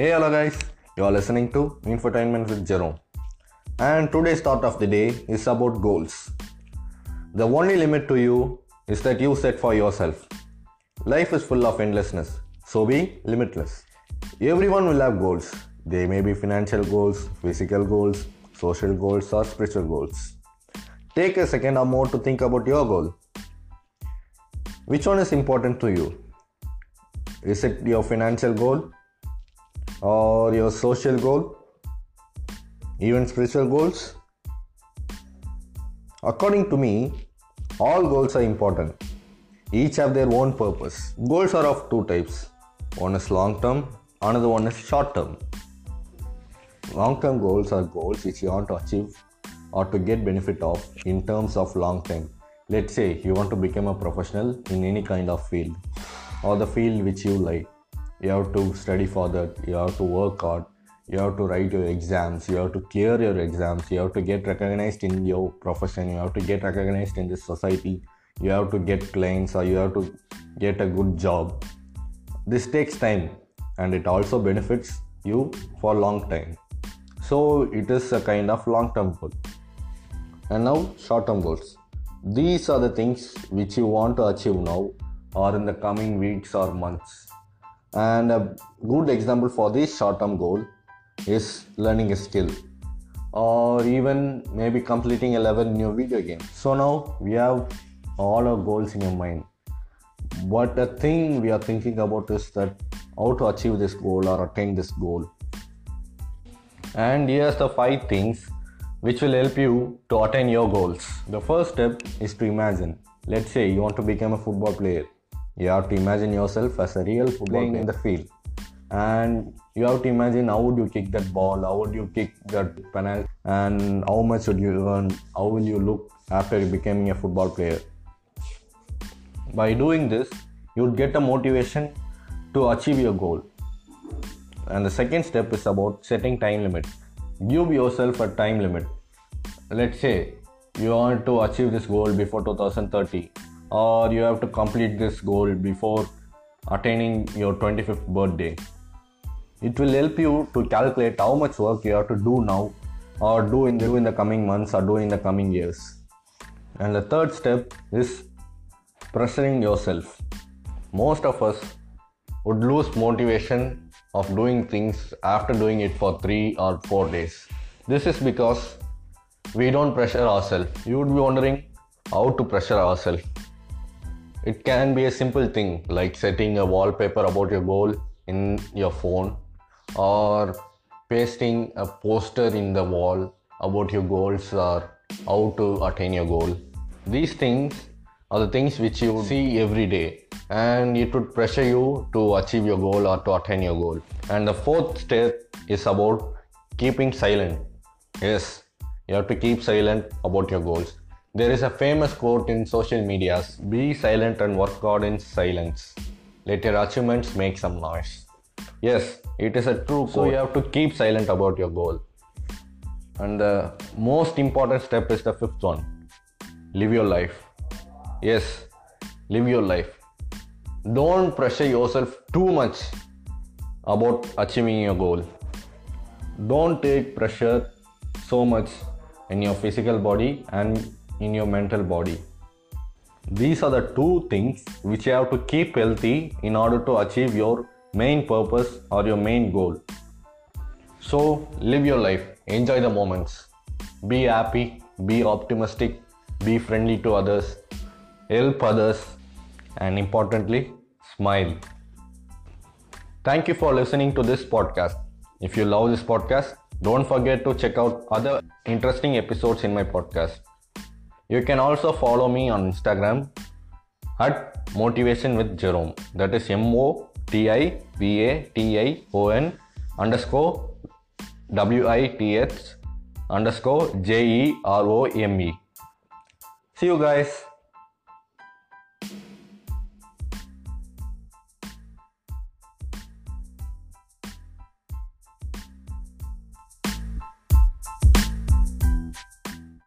Hey, hello guys. You are listening to Infotainment with Jerome. And today's thought of the day is about goals. The only limit to you is that you set for yourself. Life is full of endlessness, so be limitless. Everyone will have goals. They may be financial goals, physical goals, social goals, or spiritual goals. Take a second or more to think about your goal. Which one is important to you? Is it your financial goal or your social goal? Even spiritual goals? According to me, all goals are important. Each have their own purpose. Goals are of two types. One is long term, another one is short term. Long term goals are goals which you want to achieve or to get benefit of in terms of long term. Let's say you want to become a professional in any kind of field or the field which you like. You have to study for that, you have to work hard, you have to write your exams, you have to clear your exams, you have to get recognized in your profession, you have to get recognized in this society, you have to get clients or you have to get a good job. This takes time and it also benefits you for long time. So it is a kind of long term goal. And now short term goals. These are the things which you want to achieve now or in the coming weeks or months. And a good example for this short term goal is learning a skill or even maybe completing a level in your video game. So now we have all our goals in your mind. But the thing we are thinking about is that how to achieve this goal or attain this goal. And here's the five things which will help you to attain your goals. The first step is to imagine. Let's say you want to become a football player. You have to imagine yourself as a real football player in the field. And you have to imagine how would you kick that ball, how would you kick that penalty, and how much would you earn, how will you look after becoming a football player. By doing this, you would get a motivation to achieve your goal. And the second step is about setting time limit. Give yourself a time limit. Let's say you want to achieve this goal before 2030 or you have to complete this goal before attaining your 25th birthday. It will help you to calculate how much work you have to do now or do in the, do in the coming months or do in the coming years. And the third step is pressuring yourself. Most of us would lose motivation of doing things after doing it for three or four days. This is because we don't pressure ourselves. You would be wondering how to pressure ourselves. It can be a simple thing like setting a wallpaper about your goal in your phone or pasting a poster in the wall about your goals or how to attain your goal. These things are the things which you see every day and it would pressure you to achieve your goal or to attain your goal. And the fourth step is about keeping silent. Yes, you have to keep silent about your goals. There is a famous quote in social medias be silent and work hard in silence. Let your achievements make some noise. Yes, it is a true quote. So you have to keep silent about your goal. And the most important step is the fifth one live your life. Yes, live your life. Don't pressure yourself too much about achieving your goal. Don't take pressure so much in your physical body and in your mental body. These are the two things which you have to keep healthy in order to achieve your main purpose or your main goal. So, live your life, enjoy the moments, be happy, be optimistic, be friendly to others, help others, and importantly, smile. Thank you for listening to this podcast. If you love this podcast, don't forget to check out other interesting episodes in my podcast. You can also follow me on Instagram at Motivation with Jerome. That is M O T I V A T I O N underscore W I T H underscore J E R O M E. See you guys.